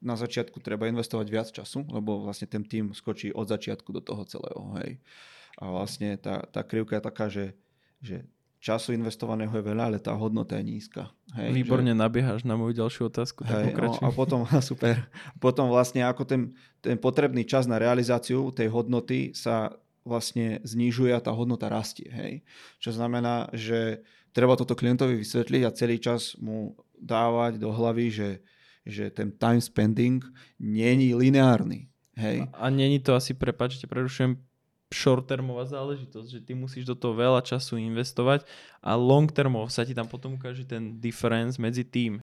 na začiatku treba investovať viac času, lebo vlastne ten tým skočí od začiatku do toho celého. Hej. A vlastne tá, tá krivka je taká, že, že času investovaného je veľa, ale tá hodnota je nízka. Hej, Výborne že... nabiehaš na moju ďalšiu otázku. Hej, no, a potom, super, potom vlastne ako ten, ten potrebný čas na realizáciu tej hodnoty sa vlastne znižuje a tá hodnota rastie. Hej. Čo znamená, že treba toto klientovi vysvetliť a celý čas mu dávať do hlavy, že že ten time spending není lineárny. Hej. A, není to asi, prepačte, prerušujem, short-termová záležitosť, že ty musíš do toho veľa času investovať a long-termov sa ti tam potom ukáže ten difference medzi tým.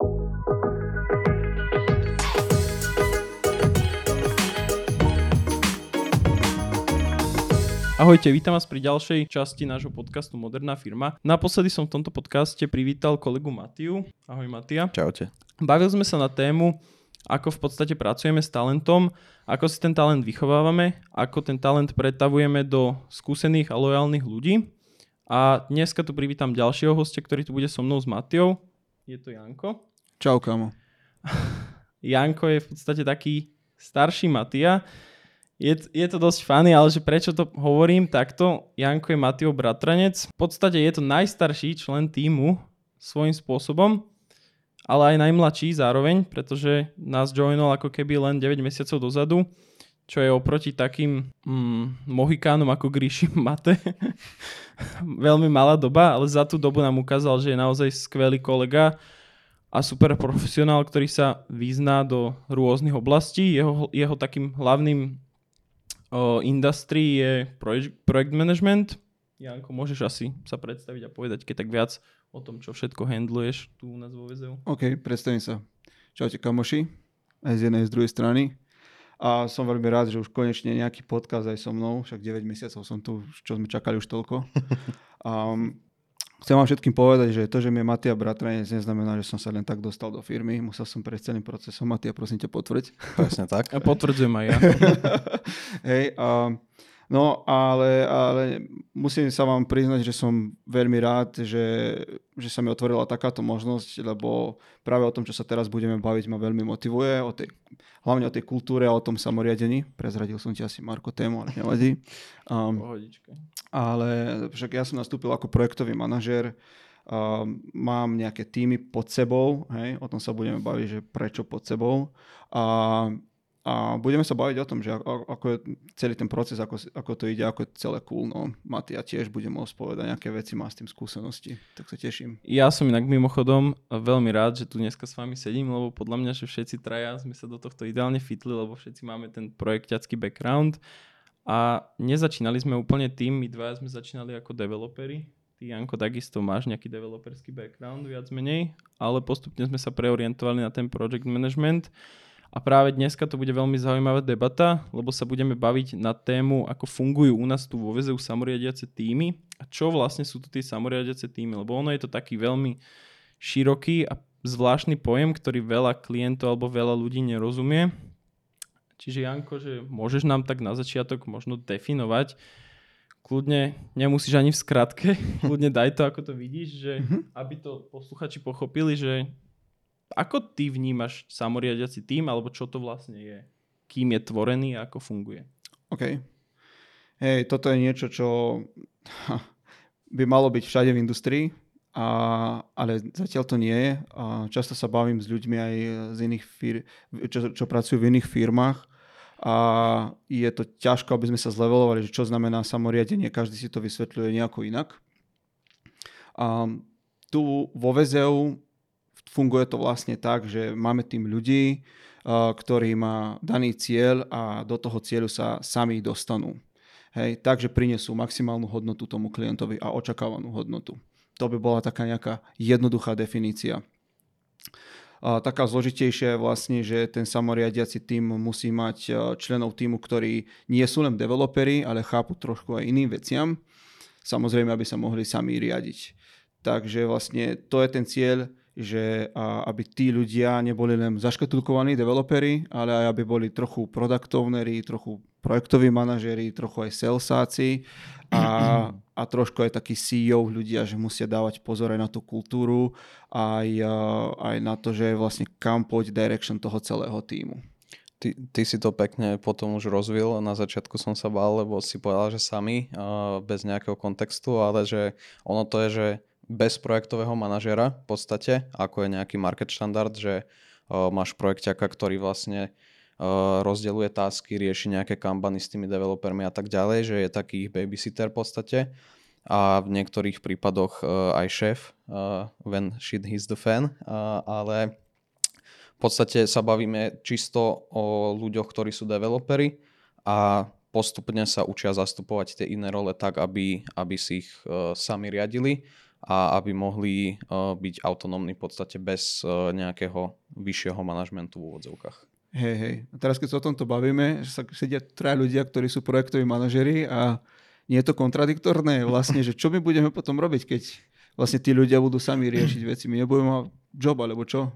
Ahojte, vítam vás pri ďalšej časti nášho podcastu Moderná firma. Naposledy som v tomto podcaste privítal kolegu Matiu. Ahoj Matia. Čaute. Bavili sme sa na tému, ako v podstate pracujeme s talentom, ako si ten talent vychovávame, ako ten talent pretavujeme do skúsených a lojálnych ľudí. A dneska tu privítam ďalšieho hostia, ktorý tu bude so mnou s Matiou. Je to Janko. Čau, kamo. Janko je v podstate taký starší Matia je, je to dosť fany, ale že prečo to hovorím takto, Janko je Matio bratranec. V podstate je to najstarší člen týmu svojím spôsobom, ale aj najmladší zároveň, pretože nás joinol ako keby len 9 mesiacov dozadu, čo je oproti takým mm, mohikánom ako Gríši Mate. Veľmi malá doba, ale za tú dobu nám ukázal, že je naozaj skvelý kolega a super profesionál, ktorý sa vyzná do rôznych oblastí. Jeho, jeho takým hlavným o industrii je project, project management. Janko, môžeš asi sa predstaviť a povedať, keď tak viac o tom, čo všetko handluješ tu u nás vo VZU. OK, predstavím sa. Čaute kamoši, aj z jednej, z druhej strany. A som veľmi rád, že už konečne nejaký podcast aj so mnou, však 9 mesiacov som tu, čo sme čakali už toľko. Um, Chcem vám všetkým povedať, že to, že mi je Matia bratranec, neznamená, že som sa len tak dostal do firmy. Musel som prejsť celým procesom. Matia, prosím ťa, potvrď. Presne tak. A potvrdzujem aj ja. Hej, a, no ale, ale musím sa vám priznať, že som veľmi rád, že, že sa mi otvorila takáto možnosť, lebo práve o tom, čo sa teraz budeme baviť, ma veľmi motivuje. O tej, hlavne o tej kultúre a o tom samoriadení. Prezradil som ti asi Marko tému, ale nevadí. Um, Pohodička ale však ja som nastúpil ako projektový manažer, uh, mám nejaké týmy pod sebou, hej, o tom sa budeme baviť, že prečo pod sebou a, a budeme sa baviť o tom, že ako, je celý ten proces, ako, ako to ide, ako je celé cool. No, Matia tiež bude môcť povedať nejaké veci, má s tým skúsenosti, tak sa teším. Ja som inak mimochodom veľmi rád, že tu dneska s vami sedím, lebo podľa mňa, že všetci traja sme sa do tohto ideálne fitli, lebo všetci máme ten projekťacký background a nezačínali sme úplne tým, my dvaja sme začínali ako developeri. Ty, Janko, takisto máš nejaký developerský background, viac menej, ale postupne sme sa preorientovali na ten project management. A práve dneska to bude veľmi zaujímavá debata, lebo sa budeme baviť na tému, ako fungujú u nás tu vo VZU samoriadiace týmy. A čo vlastne sú tu tie samoriadiace týmy, lebo ono je to taký veľmi široký a zvláštny pojem, ktorý veľa klientov alebo veľa ľudí nerozumie. Čiže Janko, že môžeš nám tak na začiatok možno definovať, kľudne nemusíš ani v skratke, kľudne daj to, ako to vidíš, že mm-hmm. aby to posluchači pochopili, že ako ty vnímaš samoriadiaci tým, alebo čo to vlastne je, kým je tvorený a ako funguje. OK. Hej, toto je niečo, čo by malo byť všade v industrii, a, ale zatiaľ to nie je. A často sa bavím s ľuďmi aj z iných fir- čo, čo pracujú v iných firmách a je to ťažko, aby sme sa zlevelovali, že čo znamená samoriadenie, každý si to vysvetľuje nejako inak. A tu vo VZU funguje to vlastne tak, že máme tým ľudí, ktorý má daný cieľ a do toho cieľu sa sami dostanú. Hej, takže prinesú maximálnu hodnotu tomu klientovi a očakávanú hodnotu. To by bola taká nejaká jednoduchá definícia. A taká zložitejšia je vlastne, že ten samoriadiaci tým musí mať e, členov týmu, ktorí nie sú len developeri, ale chápu trošku aj iným veciam. Samozrejme, aby sa mohli sami riadiť. Takže vlastne to je ten cieľ, že aby tí ľudia neboli len zaškatulkovaní developeri, ale aj aby boli trochu product ownery, trochu projektoví manažeri, trochu aj salesáci a a trošku aj takí CEO ľudia, že musia dávať pozor aj na tú kultúru, aj, aj na to, že vlastne kam poď direction toho celého týmu. Ty, ty si to pekne potom už rozvil. Na začiatku som sa bál, lebo si povedal, že sami, bez nejakého kontextu, ale že ono to je, že bez projektového manažera v podstate, ako je nejaký market štandard, že máš projekťaka, ktorý vlastne rozdeluje tasky, rieši nejaké kampany s tými developermi a tak ďalej, že je taký ich babysitter v podstate. A v niektorých prípadoch aj šéf, when shit hits the fan, ale v podstate sa bavíme čisto o ľuďoch, ktorí sú developeri a postupne sa učia zastupovať tie iné role tak, aby, aby si ich sami riadili a aby mohli byť autonómni v podstate bez nejakého vyššieho manažmentu v úvodzovkách. Hej, hej. A teraz keď sa o tomto bavíme, že sa sedia traja ľudia, ktorí sú projektoví manažeri a nie je to kontradiktorné vlastne, že čo my budeme potom robiť, keď vlastne tí ľudia budú sami riešiť veci. My nebudeme mať job, alebo čo?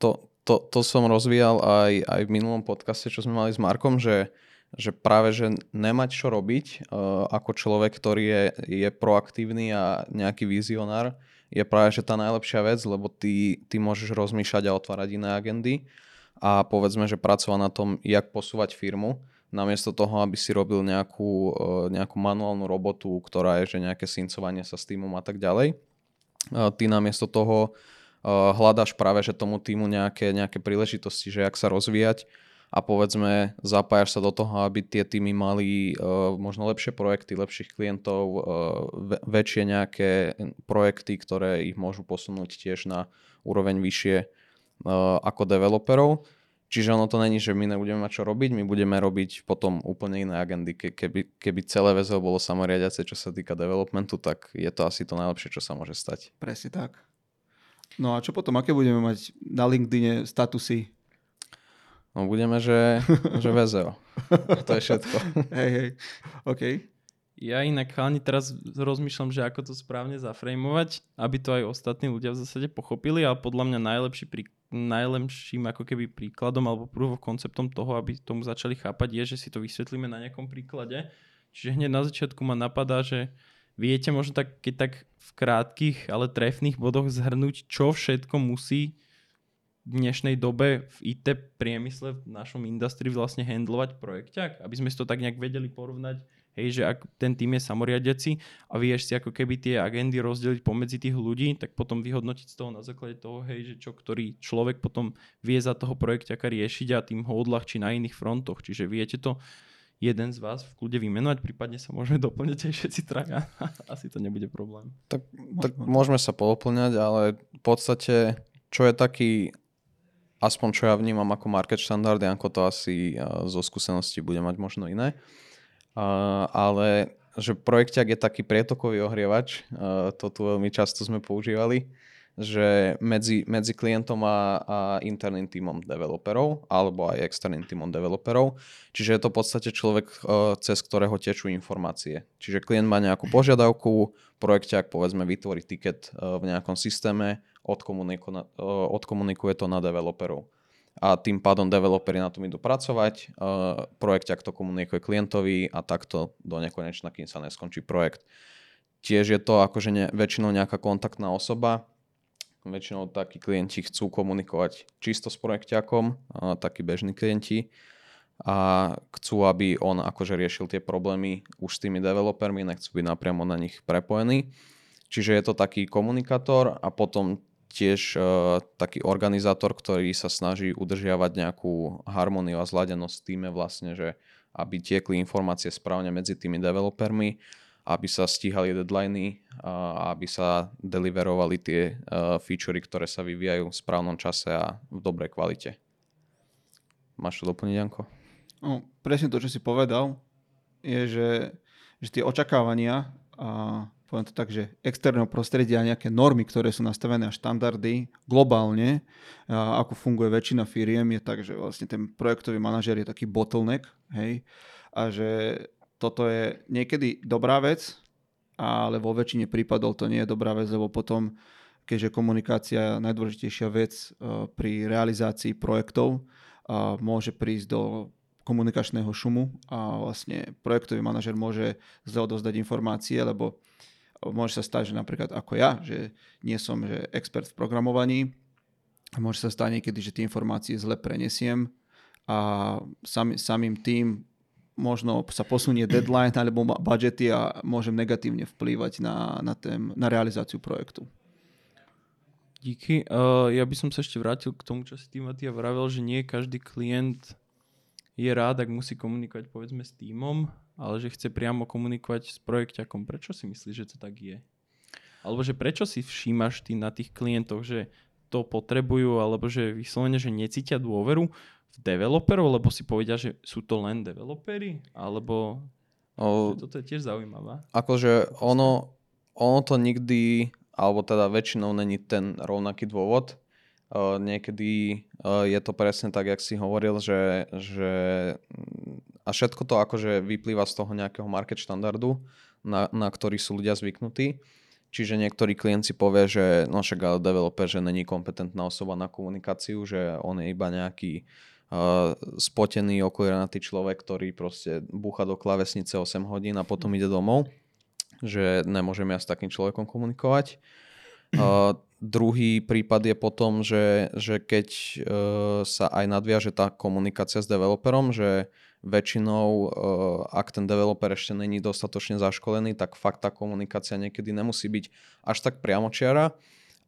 To, to, to som rozvíjal aj, aj v minulom podcaste, čo sme mali s Markom, že, že práve, že nemať čo robiť uh, ako človek, ktorý je, je proaktívny a nejaký vizionár, je práve, že tá najlepšia vec, lebo ty, ty môžeš rozmýšľať a otvárať iné agendy a povedzme, že pracoval na tom, jak posúvať firmu, namiesto toho, aby si robil nejakú, e, nejakú manuálnu robotu, ktorá je, že nejaké syncovanie sa s týmom a tak ďalej. E, ty namiesto toho hľadaš práve, že tomu týmu nejaké, nejaké príležitosti, že jak sa rozvíjať a povedzme zapájaš sa do toho, aby tie týmy mali uh, možno lepšie projekty, lepších klientov, uh, väčšie nejaké projekty, ktoré ich môžu posunúť tiež na úroveň vyššie uh, ako developerov. Čiže ono to není, že my nebudeme mať čo robiť, my budeme robiť potom úplne iné agendy. Ke, keby, keby celé VZO bolo samoriadiace, čo sa týka developmentu, tak je to asi to najlepšie, čo sa môže stať. Presne tak. No a čo potom, aké budeme mať na LinkedIne statusy? No budeme, že, že VZO. to je všetko. hej, hej. OK. Ja inak chalani teraz rozmýšľam, že ako to správne zaframovať, aby to aj ostatní ľudia v zásade pochopili a podľa mňa najlepší prí, najlepším ako keby príkladom alebo proof konceptom toho, aby tomu začali chápať je, že si to vysvetlíme na nejakom príklade. Čiže hneď na začiatku ma napadá, že viete možno tak, keď tak v krátkých, ale trefných bodoch zhrnúť, čo všetko musí dnešnej dobe v IT priemysle, v našom industrii vlastne handlovať projekťak, aby sme si to tak nejak vedeli porovnať Hej, že ak ten tým je samoriadiaci a vieš si ako keby tie agendy rozdeliť pomedzi tých ľudí, tak potom vyhodnotiť z toho na základe toho, hej, že čo ktorý človek potom vie za toho projekťaka riešiť a tým ho odľahčí na iných frontoch. Čiže viete to jeden z vás v kľude vymenovať, prípadne sa môžeme doplňať aj všetci traja. Asi to nebude problém. Tak, tak môžeme sa pooplňať, ale v podstate, čo je taký aspoň čo ja vnímam ako market štandard, ako to asi zo skúsenosti bude mať možno iné, Uh, ale že projekťak je taký prietokový ohrievač, uh, to tu veľmi často sme používali, že medzi, medzi klientom a, a interným týmom developerov alebo aj externým týmom developerov. Čiže je to v podstate človek, cez ktorého tečú informácie. Čiže klient má nejakú požiadavku, projekťak povedzme vytvorí tiket v nejakom systéme, odkomunikuje, uh, odkomunikuje to na developerov a tým pádom developeri na tom idú pracovať, uh, ak to komunikuje klientovi a takto do nekonečna, kým sa neskončí projekt. Tiež je to akože ne, väčšinou nejaká kontaktná osoba, väčšinou takí klienti chcú komunikovať čisto s projekťakom, uh, takí bežní klienti a chcú, aby on akože riešil tie problémy už s tými developermi, nechcú byť napriamo na nich prepojení. Čiže je to taký komunikátor a potom tiež uh, taký organizátor, ktorý sa snaží udržiavať nejakú harmóniu a zladenosť v týme vlastne, že aby tiekli informácie správne medzi tými developermi, aby sa stíhali deadliny a aby sa deliverovali tie uh, featurey, ktoré sa vyvíjajú v správnom čase a v dobrej kvalite. Máš to doplniť, Janko? No, presne to, čo si povedal, je, že, že tie očakávania a poviem to tak, že externého prostredia a nejaké normy, ktoré sú nastavené a štandardy globálne, a ako funguje väčšina firiem, je tak, že vlastne ten projektový manažer je taký bottleneck, hej, a že toto je niekedy dobrá vec, ale vo väčšine prípadov to nie je dobrá vec, lebo potom, keďže komunikácia je najdôležitejšia vec e, pri realizácii projektov, môže prísť do komunikačného šumu a vlastne projektový manažer môže zle odozdať informácie, lebo môže sa stať, že napríklad ako ja, že nie som že expert v programovaní, môže sa stať niekedy, že tie informácie zle prenesiem a sam, samým tým možno sa posunie deadline alebo budgety a môžem negatívne vplývať na, na, tém, na realizáciu projektu. Díky. Uh, ja by som sa ešte vrátil k tomu, čo si ty, Matia, vravel, že nie každý klient je rád, ak musí komunikovať povedzme s týmom, ale že chce priamo komunikovať s projekťakom. Prečo si myslíš, že to tak je? Alebo že prečo si všímaš ty na tých klientoch, že to potrebujú, alebo že vyslovene, že necítia dôveru v developerov, lebo si povedia, že sú to len developery, alebo o, toto je tiež zaujímavé. Akože ono, ono to nikdy alebo teda väčšinou není ten rovnaký dôvod. Uh, niekedy uh, je to presne tak, jak si hovoril, že, že a všetko to akože vyplýva z toho nejakého market štandardu, na, na ktorý sú ľudia zvyknutí. Čiže niektorý klient povie, že no však ale developer, že není kompetentná osoba na komunikáciu, že on je iba nejaký uh, spotený, okoliranatý človek, ktorý proste búcha do klavesnice 8 hodín a potom ide domov že nemôžem ja s takým človekom komunikovať. Uh, druhý prípad je potom, že, že keď uh, sa aj nadviaže tá komunikácia s developerom, že väčšinou, uh, ak ten developer ešte není dostatočne zaškolený, tak fakt tá komunikácia niekedy nemusí byť až tak priamočiara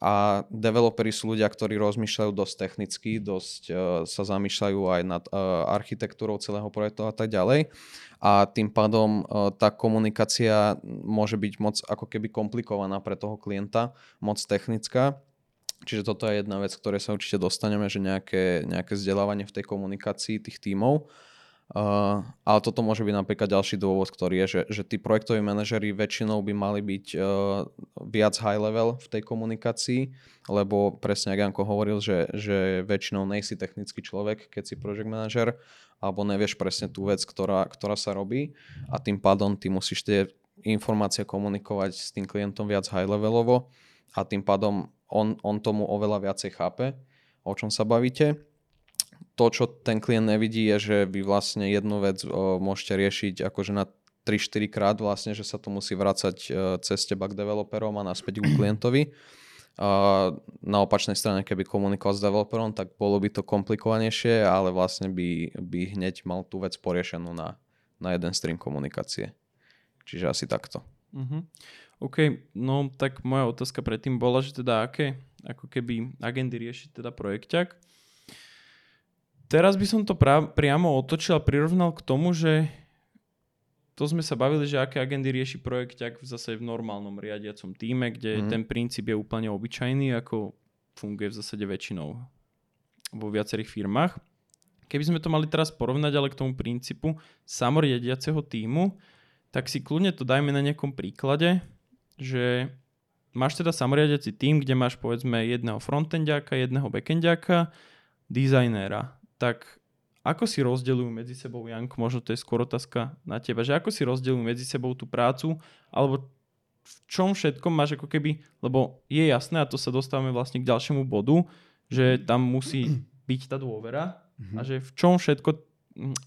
a developeri sú ľudia, ktorí rozmýšľajú dosť technicky, dosť uh, sa zamýšľajú aj nad uh, architektúrou celého projektu a tak ďalej a tým pádom tá komunikácia môže byť moc ako keby komplikovaná pre toho klienta, moc technická. Čiže toto je jedna vec, ktoré sa určite dostaneme, že nejaké, nejaké vzdelávanie v tej komunikácii tých tímov. Uh, ale toto môže byť napríklad ďalší dôvod, ktorý je, že, že tí projektoví manažery väčšinou by mali byť uh, viac high level v tej komunikácii, lebo presne ako Janko hovoril, že, že väčšinou nejsi technický človek, keď si project manager, alebo nevieš presne tú vec, ktorá, ktorá sa robí. A tým pádom ty musíš tie informácie komunikovať s tým klientom viac high levelovo a tým pádom on, on tomu oveľa viacej chápe, o čom sa bavíte to, čo ten klient nevidí, je, že vy vlastne jednu vec o, môžete riešiť akože na 3-4 krát vlastne, že sa to musí vrácať e, cez teba k developerom a naspäť k klientovi. A na opačnej strane, keby komunikoval s developerom, tak bolo by to komplikovanejšie, ale vlastne by, by hneď mal tú vec poriešenú na, na jeden stream komunikácie. Čiže asi takto. Uh-huh. OK, no tak moja otázka predtým bola, že teda aké ako keby agendy rieši teda projekťak teraz by som to pra- priamo otočil a prirovnal k tomu, že to sme sa bavili, že aké agendy rieši projekt ak zase v normálnom riadiacom týme, kde mm. ten princíp je úplne obyčajný, ako funguje v zásade väčšinou vo viacerých firmách. Keby sme to mali teraz porovnať ale k tomu princípu samoriadiaceho týmu, tak si kľudne to dajme na nejakom príklade, že máš teda samoriadiaci tým, kde máš povedzme jedného frontendiaka, jedného backendiaka, dizajnéra tak ako si rozdeľujú medzi sebou, Janko, možno to je skôr otázka na teba, že ako si rozdeľujú medzi sebou tú prácu, alebo v čom všetkom máš ako keby, lebo je jasné, a to sa dostávame vlastne k ďalšiemu bodu, že tam musí byť tá dôvera a že v čom všetko,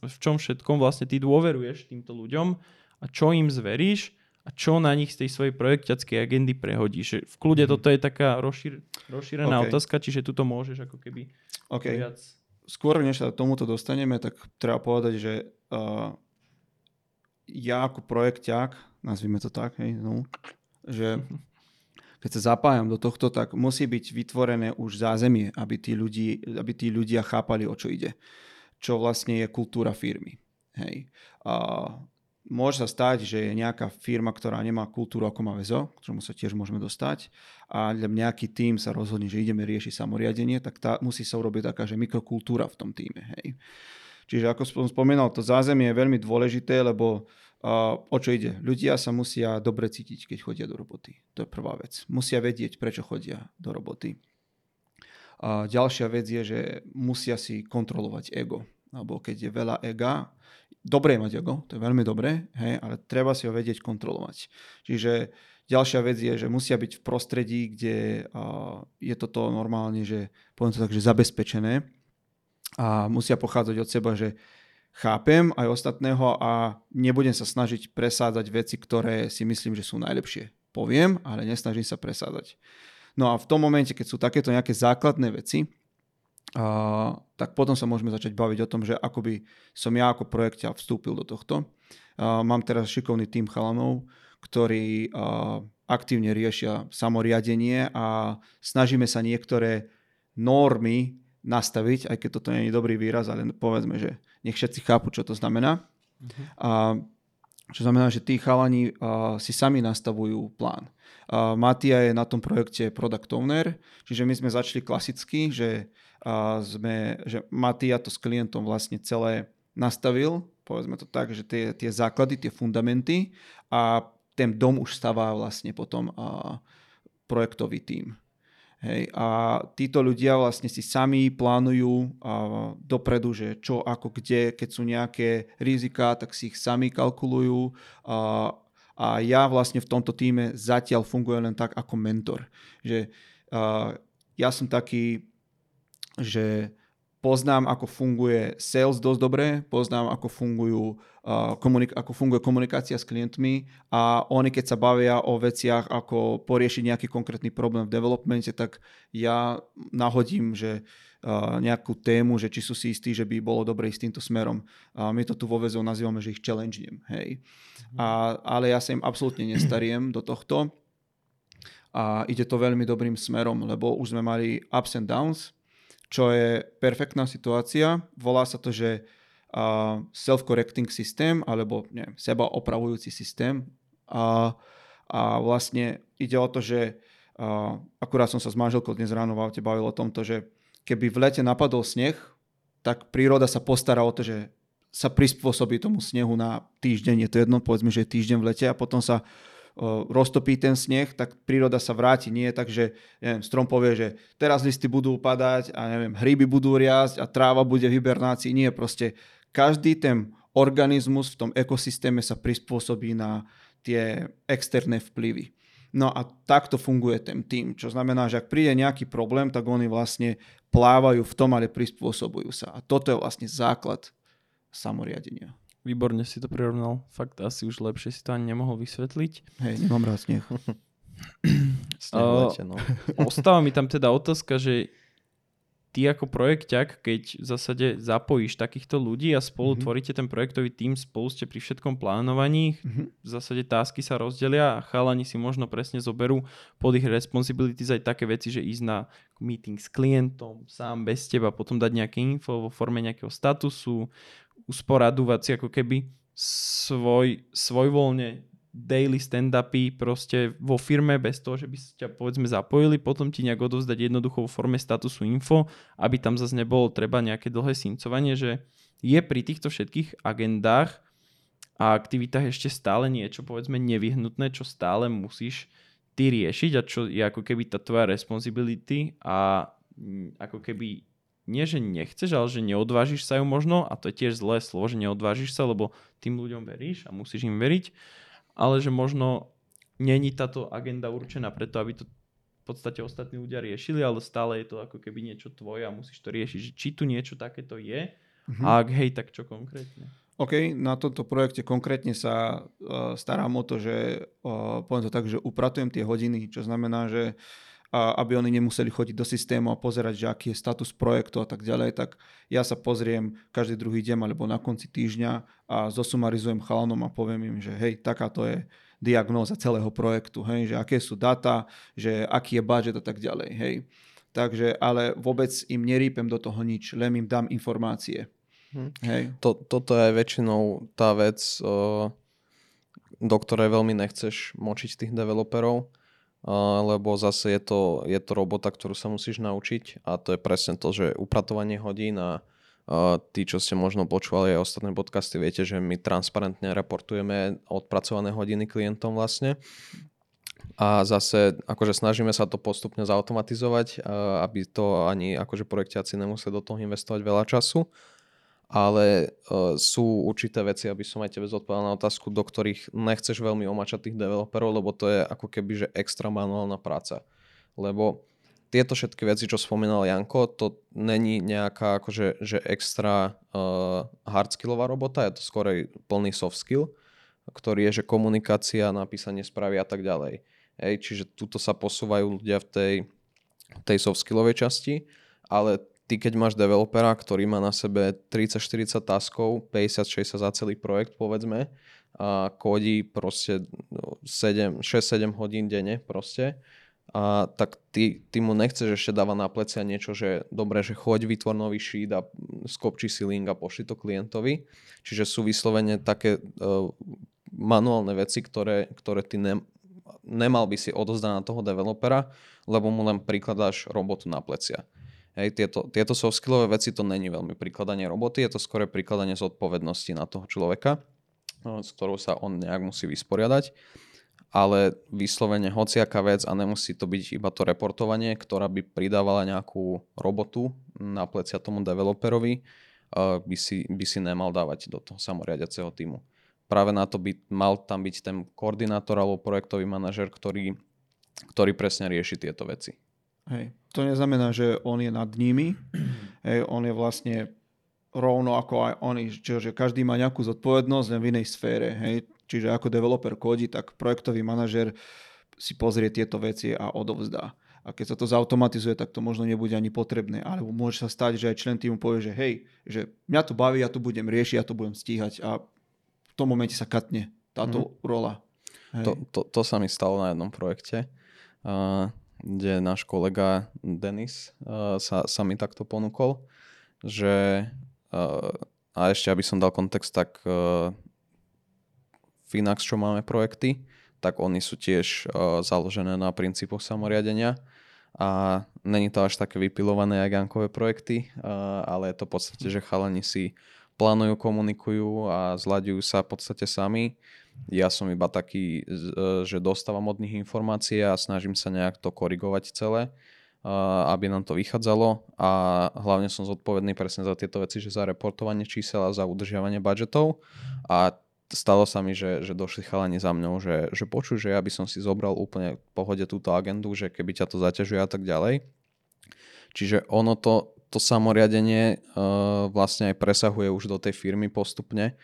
v čom všetkom vlastne ty dôveruješ týmto ľuďom a čo im zveríš a čo na nich z tej svojej projekťackej agendy prehodíš. V kľude mm-hmm. toto je taká rozšír, rozšírená okay. otázka, čiže tu to môžeš ako keby okay. viac skôr než sa tomuto dostaneme, tak treba povedať, že uh, ja ako projekťák, nazvime to tak, hej, no, že keď sa zapájam do tohto, tak musí byť vytvorené už zázemie, aby tí, ľudí, aby tí ľudia chápali, o čo ide. Čo vlastne je kultúra firmy. Hej. Uh, môže sa stať, že je nejaká firma, ktorá nemá kultúru ako má väzo, k čomu sa tiež môžeme dostať a nejaký tým sa rozhodne, že ideme riešiť samoriadenie, tak tá, musí sa urobiť taká, že mikrokultúra v tom týme. Hej. Čiže ako som spomínal, to zázemie je veľmi dôležité, lebo uh, o čo ide? Ľudia sa musia dobre cítiť, keď chodia do roboty. To je prvá vec. Musia vedieť, prečo chodia do roboty. A ďalšia vec je, že musia si kontrolovať ego. Alebo keď je veľa ega, dobré mať ego, to je veľmi dobré, hej, ale treba si ho vedieť kontrolovať. Čiže ďalšia vec je, že musia byť v prostredí, kde uh, je toto normálne, že poviem to tak, že zabezpečené a musia pochádzať od seba, že chápem aj ostatného a nebudem sa snažiť presádzať veci, ktoré si myslím, že sú najlepšie. Poviem, ale nesnažím sa presádzať. No a v tom momente, keď sú takéto nejaké základné veci, a, tak potom sa môžeme začať baviť o tom, že ako by som ja ako projekťa vstúpil do tohto. A, mám teraz šikovný tým chalanov, ktorí a, aktívne riešia samoriadenie a snažíme sa niektoré normy nastaviť, aj keď toto nie je dobrý výraz, ale povedzme, že nech všetci chápu, čo to znamená. Uh-huh. A, čo znamená, že tí chalani uh, si sami nastavujú plán. Uh, Matia je na tom projekte product owner, čiže my sme začali klasicky, že, uh, sme, že Matia to s klientom vlastne celé nastavil, povedzme to tak, že tie, tie základy, tie fundamenty a ten dom už stavá vlastne potom uh, projektový tím. Hej, a títo ľudia vlastne si sami plánujú a, dopredu, že čo, ako, kde, keď sú nejaké rizika, tak si ich sami kalkulujú. A, a ja vlastne v tomto týme zatiaľ fungujem len tak ako mentor. Že a, ja som taký, že poznám, ako funguje sales dosť dobre, poznám, ako, fungujú, uh, komunik- ako funguje komunikácia s klientmi a oni, keď sa bavia o veciach, ako poriešiť nejaký konkrétny problém v developmente, tak ja nahodím, že uh, nejakú tému, že či sú si istí, že by bolo dobre ísť týmto smerom. A my to tu vo väzov nazývame, že ich challengenem. Hej. A, ale ja sa im absolútne nestariem do tohto a ide to veľmi dobrým smerom, lebo už sme mali ups and downs, čo je perfektná situácia. Volá sa to, že uh, self-correcting systém, alebo neviem, seba opravujúci systém. A, a vlastne ide o to, že uh, akurát som sa s manželkou dnes ráno v aute bavil o tomto, že keby v lete napadol sneh, tak príroda sa postará o to, že sa prispôsobí tomu snehu na týždeň. Je to jedno, povedzme, že je týždeň v lete a potom sa roztopí ten sneh, tak príroda sa vráti. Nie je tak, že neviem, strom povie, že teraz listy budú padať a neviem, hryby budú riasť a tráva bude v hibernácii. Nie, proste každý ten organizmus v tom ekosystéme sa prispôsobí na tie externé vplyvy. No a takto funguje ten tým, čo znamená, že ak príde nejaký problém, tak oni vlastne plávajú v tom, ale prispôsobujú sa. A toto je vlastne základ samoriadenia. Výborne si to prirovnal. Fakt asi už lepšie si to ani nemohol vysvetliť. Hej, nemám rád sneh. sneh no. Ostáva mi tam teda otázka, že ty ako projekťak, keď v zásade zapojíš takýchto ľudí a spolu mm-hmm. tvoríte ten projektový tým, spolu ste pri všetkom plánovaní, mm-hmm. v zásade tásky sa rozdelia a chalani si možno presne zoberú pod ich responsibilities aj také veci, že ísť na meeting s klientom sám bez teba, potom dať nejaké info vo forme nejakého statusu, usporadúvať si ako keby svoj, svojvoľne daily stand-upy proste vo firme bez toho, že by sa ťa povedzme zapojili, potom ti nejak odovzdať jednoducho vo forme statusu info, aby tam zase nebolo treba nejaké dlhé syncovanie, že je pri týchto všetkých agendách a aktivitách ešte stále niečo povedzme nevyhnutné, čo stále musíš ty riešiť a čo je ako keby tá tvoja responsibility a mm, ako keby nie, že nechceš, ale že neodvážiš sa ju možno, a to je tiež zlé slovo, že neodvážiš sa, lebo tým ľuďom veríš a musíš im veriť, ale že možno není táto agenda určená preto, aby to v podstate ostatní ľudia riešili, ale stále je to ako keby niečo tvoje a musíš to riešiť, že či tu niečo takéto je mm-hmm. a ak hej, tak čo konkrétne? OK, na tomto projekte konkrétne sa uh, starám o to, že uh, poviem to tak, že upratujem tie hodiny, čo znamená, že uh, a aby oni nemuseli chodiť do systému a pozerať, že aký je status projektu a tak ďalej, tak ja sa pozriem každý druhý deň alebo na konci týždňa a zosumarizujem chalanom a poviem im, že hej, takáto je diagnóza celého projektu, hej, že aké sú data, že aký je budget a tak ďalej, hej. Takže, ale vôbec im nerípem do toho nič, len im dám informácie. Hm. Hej. To, toto je väčšinou tá vec, do ktorej veľmi nechceš močiť tých developerov, lebo zase je to, je to robota, ktorú sa musíš naučiť a to je presne to, že upratovanie hodín a tí, čo ste možno počúvali aj ostatné podcasty, viete, že my transparentne reportujeme odpracované hodiny klientom vlastne. A zase akože snažíme sa to postupne zautomatizovať, aby to ani akože projektiaci nemuseli do toho investovať veľa času ale uh, sú určité veci, aby som aj tebe zodpovedal na otázku, do ktorých nechceš veľmi omačať tých developerov, lebo to je ako keby že extra manuálna práca. Lebo tieto všetky veci, čo spomínal Janko, to není nejaká akože, že extra uh, hardskillová robota, je to skôr plný soft skill, ktorý je, že komunikácia, napísanie správy a tak ďalej. Hej, čiže tuto sa posúvajú ľudia v tej, tej soft skillovej časti, ale ty keď máš developera, ktorý má na sebe 30-40 taskov, 50-60 za celý projekt povedzme, a kodí proste 6-7 hodín denne proste, a tak ty, ty mu nechceš ešte dávať na plecia niečo, že dobre, že choď, vytvor nový sheet a skopči si link a pošli to klientovi. Čiže sú vyslovene také uh, manuálne veci, ktoré, ktoré ty ne, nemal by si odozdať na toho developera, lebo mu len prikladáš robotu na plecia. Hej, tieto, tieto soft skillové veci to není veľmi prikladanie roboty, je to skôr prikladanie zodpovednosti na toho človeka, s ktorou sa on nejak musí vysporiadať ale vyslovene hociaká vec a nemusí to byť iba to reportovanie, ktorá by pridávala nejakú robotu na plecia tomu developerovi, by si, by si nemal dávať do toho samoriadiaceho týmu. Práve na to by mal tam byť ten koordinátor alebo projektový manažer, ktorý, ktorý presne rieši tieto veci. Hej. To neznamená, že on je nad nimi. Hej, on je vlastne rovno ako aj oni, čiže každý má nejakú zodpovednosť len v inej sfére. Hej. Čiže ako developer kódi, tak projektový manažer si pozrie tieto veci a odovzdá. A keď sa to zautomatizuje, tak to možno nebude ani potrebné. Alebo môže sa stať, že aj člen týmu povie, že hej, že mňa to baví, ja to budem riešiť, ja to budem stíhať. A v tom momente sa katne táto mm. rola. Hej. To, to, to sa mi stalo na jednom projekte, uh, kde náš kolega Denis uh, sa, sa mi takto ponúkol, že uh, a ešte aby som dal kontext, tak uh, Finax, čo máme projekty, tak oni sú tiež uh, založené na princípoch samoriadenia a není to až také vypilované jak Jankové projekty, uh, ale je to v podstate, že chalani si plánujú, komunikujú a zľadujú sa v podstate sami. Ja som iba taký, že dostávam od nich informácie a snažím sa nejak to korigovať celé, aby nám to vychádzalo. A hlavne som zodpovedný presne za tieto veci, že za reportovanie čísel a za udržiavanie budžetov. A stalo sa mi, že, že došli chalani za mňou, že, že počuj, že ja by som si zobral úplne v pohode túto agendu, že keby ťa to zaťažuje a tak ďalej. Čiže ono to, to samoriadenie uh, vlastne aj presahuje už do tej firmy postupne,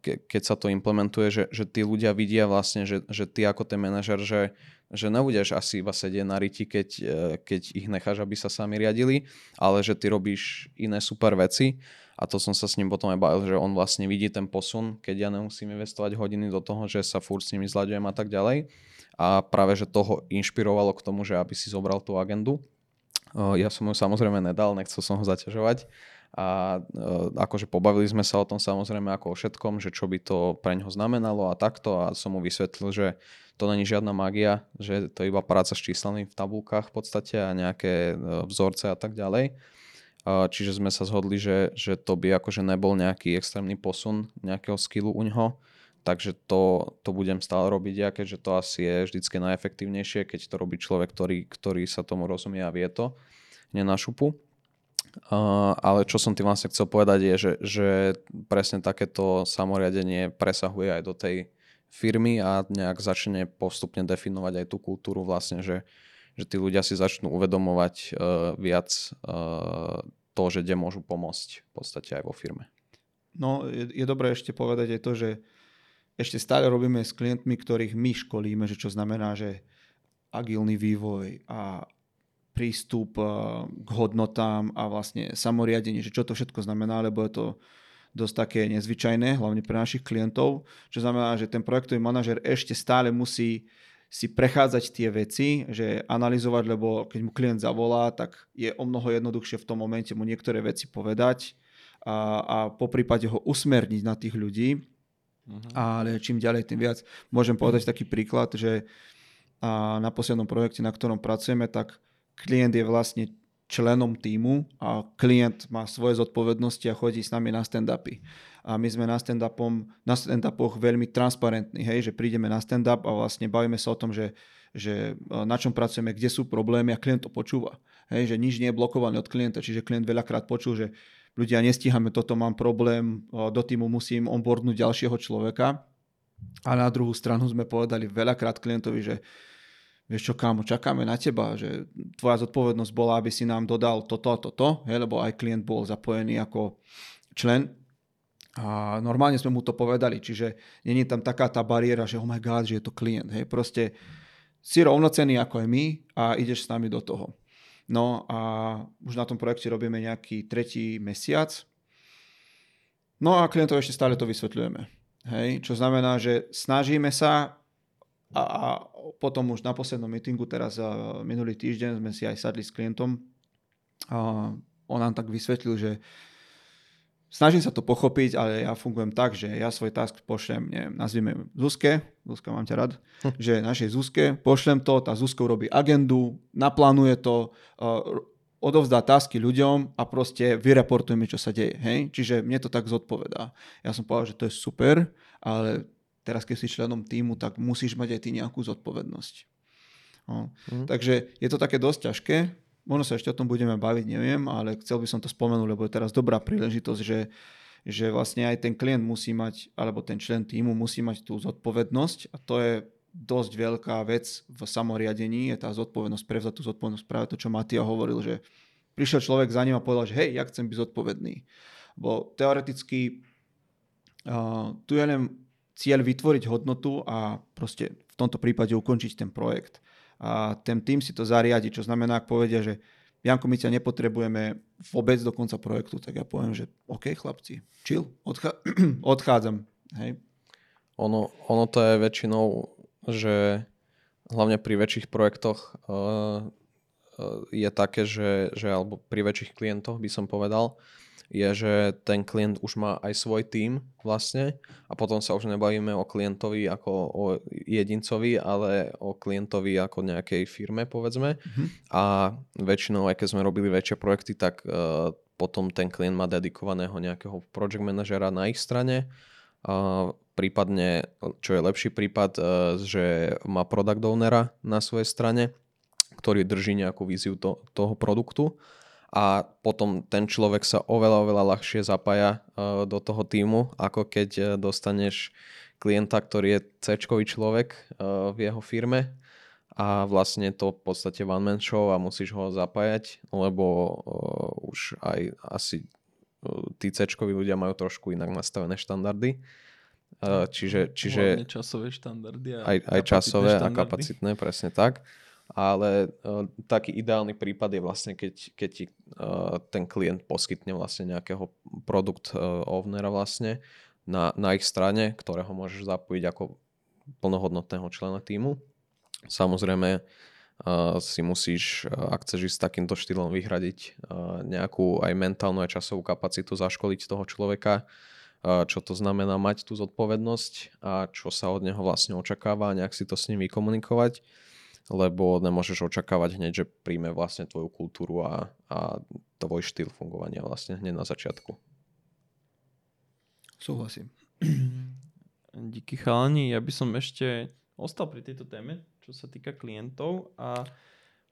ke, keď sa to implementuje, že, že tí ľudia vidia vlastne, že, že ty ako ten manažer, že, že nebudeš asi iba sedieť na riti, keď, uh, keď ich necháš, aby sa sami riadili, ale že ty robíš iné super veci a to som sa s ním potom aj bavil, že on vlastne vidí ten posun, keď ja nemusím investovať hodiny do toho, že sa furt s nimi zľaďujem a tak ďalej. A práve, že toho inšpirovalo k tomu, že aby si zobral tú agendu. Ja som mu samozrejme nedal, nechcel som ho zaťažovať. A akože pobavili sme sa o tom samozrejme ako o všetkom, že čo by to pre neho znamenalo a takto. A som mu vysvetlil, že to není žiadna magia, že to je iba práca s číslami v tabulkách v podstate a nejaké e, vzorce a tak ďalej. Čiže sme sa zhodli, že, že to by akože nebol nejaký extrémny posun nejakého skillu u ňoho, takže to, to budem stále robiť ja, keďže to asi je vždycky najefektívnejšie, keď to robí človek, ktorý, ktorý sa tomu rozumie a vie to, nie na šupu. Uh, ale čo som tým vlastne chcel povedať je, že, že presne takéto samoriadenie presahuje aj do tej firmy a nejak začne postupne definovať aj tú kultúru vlastne, že, že tí ľudia si začnú uvedomovať uh, viac uh, to, že kde môžu pomôcť v podstate aj vo firme. No, je, je dobré ešte povedať aj to, že ešte stále robíme s klientmi, ktorých my školíme, že čo znamená, že agilný vývoj a prístup uh, k hodnotám a vlastne samoriadenie, že čo to všetko znamená, lebo je to dosť také nezvyčajné, hlavne pre našich klientov, čo znamená, že ten projektový manažer ešte stále musí si prechádzať tie veci, že analyzovať, lebo keď mu klient zavolá, tak je o mnoho jednoduchšie v tom momente mu niektoré veci povedať a, a po prípade ho usmerniť na tých ľudí. Uh-huh. Ale čím ďalej, tým viac. Môžem povedať taký príklad, že a na poslednom projekte, na ktorom pracujeme, tak klient je vlastne členom týmu a klient má svoje zodpovednosti a chodí s nami na stand-upy. A my sme na, stand-upom, na stand-upoch veľmi transparentní, hej, že prídeme na stand-up a vlastne bavíme sa o tom, že, že e, na čom pracujeme, kde sú problémy a klient to počúva. Hej, že nič nie je blokované od klienta, čiže klient veľakrát počul, že ľudia nestíhame toto, mám problém, e, do týmu musím onboardnúť ďalšieho človeka. A na druhú stranu sme povedali veľakrát klientovi, že vieš čo, kámo, čakáme na teba, že tvoja zodpovednosť bola, aby si nám dodal toto a toto, hej, lebo aj klient bol zapojený ako člen a normálne sme mu to povedali, čiže není tam taká tá bariéra, že oh my god, že je to klient, hej, proste si rovnocený ako aj my a ideš s nami do toho. No a už na tom projekte robíme nejaký tretí mesiac. No a klientov ešte stále to vysvetľujeme. Hej, čo znamená, že snažíme sa a, a potom už na poslednom meetingu, teraz minulý týždeň sme si aj sadli s klientom a on nám tak vysvetlil, že snažím sa to pochopiť, ale ja fungujem tak, že ja svoj task pošlem, neviem, nazvime Zuzke, Zuzka, mám ťa rád, hm. že našej Zuzke pošlem to, tá Zuzka urobí agendu, naplánuje to, uh, odovzdá tasky ľuďom a proste vyreportujeme, čo sa deje. Hej? Čiže mne to tak zodpovedá. Ja som povedal, že to je super, ale teraz keď si členom týmu, tak musíš mať aj ty nejakú zodpovednosť. No. Mm. Takže je to také dosť ťažké. Možno sa ešte o tom budeme baviť, neviem, ale chcel by som to spomenúť, lebo je teraz dobrá príležitosť, že, že vlastne aj ten klient musí mať, alebo ten člen týmu musí mať tú zodpovednosť a to je dosť veľká vec v samoriadení, je tá zodpovednosť, prevzať tú zodpovednosť, práve to, čo Matia hovoril, že prišiel človek za ním a povedal, že hej, ja chcem byť zodpovedný. Bo teoreticky uh, tu je len cieľ vytvoriť hodnotu a proste v tomto prípade ukončiť ten projekt. A ten tým si to zariadi, čo znamená, ak povedia, že Janko, my ťa nepotrebujeme vôbec do konca projektu, tak ja poviem, že OK, chlapci, chill, odchá- odchádzam. Hej. Ono, ono to je väčšinou že hlavne pri väčších projektoch uh, je také, že, že alebo pri väčších klientoch by som povedal, je, že ten klient už má aj svoj tím vlastne a potom sa už nebavíme o klientovi ako o jedincovi, ale o klientovi ako nejakej firme povedzme. Mm-hmm. a väčšinou aj keď sme robili väčšie projekty, tak uh, potom ten klient má dedikovaného nejakého project manažera na ich strane. Uh, prípadne, čo je lepší prípad, e, že má product ownera na svojej strane, ktorý drží nejakú víziu to, toho produktu a potom ten človek sa oveľa, oveľa ľahšie zapája e, do toho týmu, ako keď e, dostaneš klienta, ktorý je c človek v jeho firme a vlastne to v podstate one man show a musíš ho zapájať, lebo už aj asi tí c ľudia majú trošku inak nastavené štandardy Čiže, čiže časové štandardy a aj, aj časové štandardy. a kapacitné, presne tak. Ale uh, taký ideálny prípad je vlastne, keď, keď ti uh, ten klient poskytne vlastne nejakého produkt uh, ownera vlastne na, na ich strane, ktorého môžeš zapojiť ako plnohodnotného člena týmu. Samozrejme uh, si musíš, uh, ak chceš ísť takýmto štýlom vyhradiť uh, nejakú aj mentálnu aj časovú kapacitu, zaškoliť toho človeka, čo to znamená mať tú zodpovednosť a čo sa od neho vlastne očakáva a nejak si to s ním vykomunikovať, lebo nemôžeš očakávať hneď, že príjme vlastne tvoju kultúru a, a tvoj štýl fungovania vlastne hneď na začiatku. Súhlasím. Díky chalani, ja by som ešte ostal pri tejto téme, čo sa týka klientov a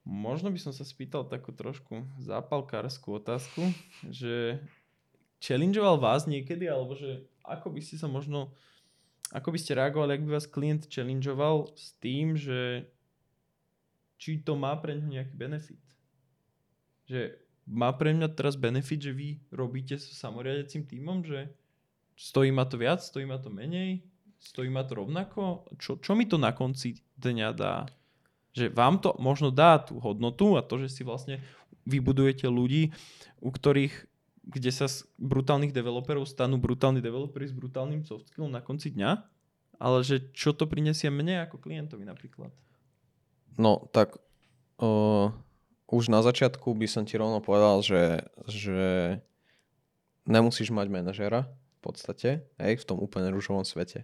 možno by som sa spýtal takú trošku zápalkárskú otázku, že challengeoval vás niekedy, alebo že ako by ste sa možno, ako by ste reagovali, ak by vás klient challengeoval s tým, že či to má pre ňo nejaký benefit. Že má pre mňa teraz benefit, že vy robíte so samoriadecím týmom, že stojí ma to viac, stojí ma to menej, stojí ma to rovnako. Čo, čo mi to na konci dňa dá? Že vám to možno dá tú hodnotu a to, že si vlastne vybudujete ľudí, u ktorých kde sa z brutálnych developerov stanú brutálni developeri s brutálnym soft skillom na konci dňa, ale že čo to prinesie mne ako klientovi napríklad. No, tak uh, už na začiatku by som ti rovno povedal, že, že nemusíš mať manažera v podstate, hej, v tom úplne rúžovom svete.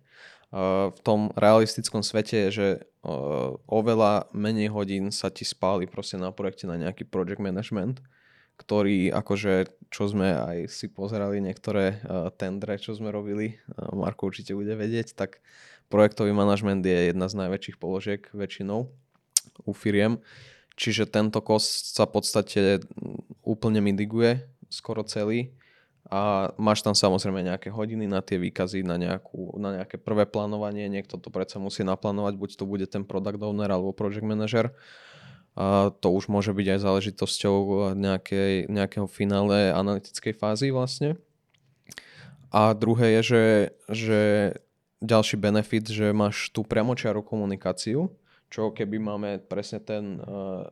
Uh, v tom realistickom svete je, že uh, oveľa menej hodín sa ti spáli proste na projekte na nejaký project management, ktorý akože, čo sme aj si pozerali niektoré uh, tendre, čo sme robili, uh, Marko určite bude vedieť, tak projektový manažment je jedna z najväčších položiek väčšinou u firiem. Čiže tento kost sa v podstate úplne mitiguje skoro celý a máš tam samozrejme nejaké hodiny na tie výkazy, na, nejakú, na nejaké prvé plánovanie, niekto to predsa musí naplánovať, buď to bude ten product owner alebo project manager. A to už môže byť aj záležitosťou nejakej, nejakého finále analytickej fázy vlastne. A druhé je, že, že ďalší benefit, že máš tú priamočiaru komunikáciu, čo keby máme presne ten uh,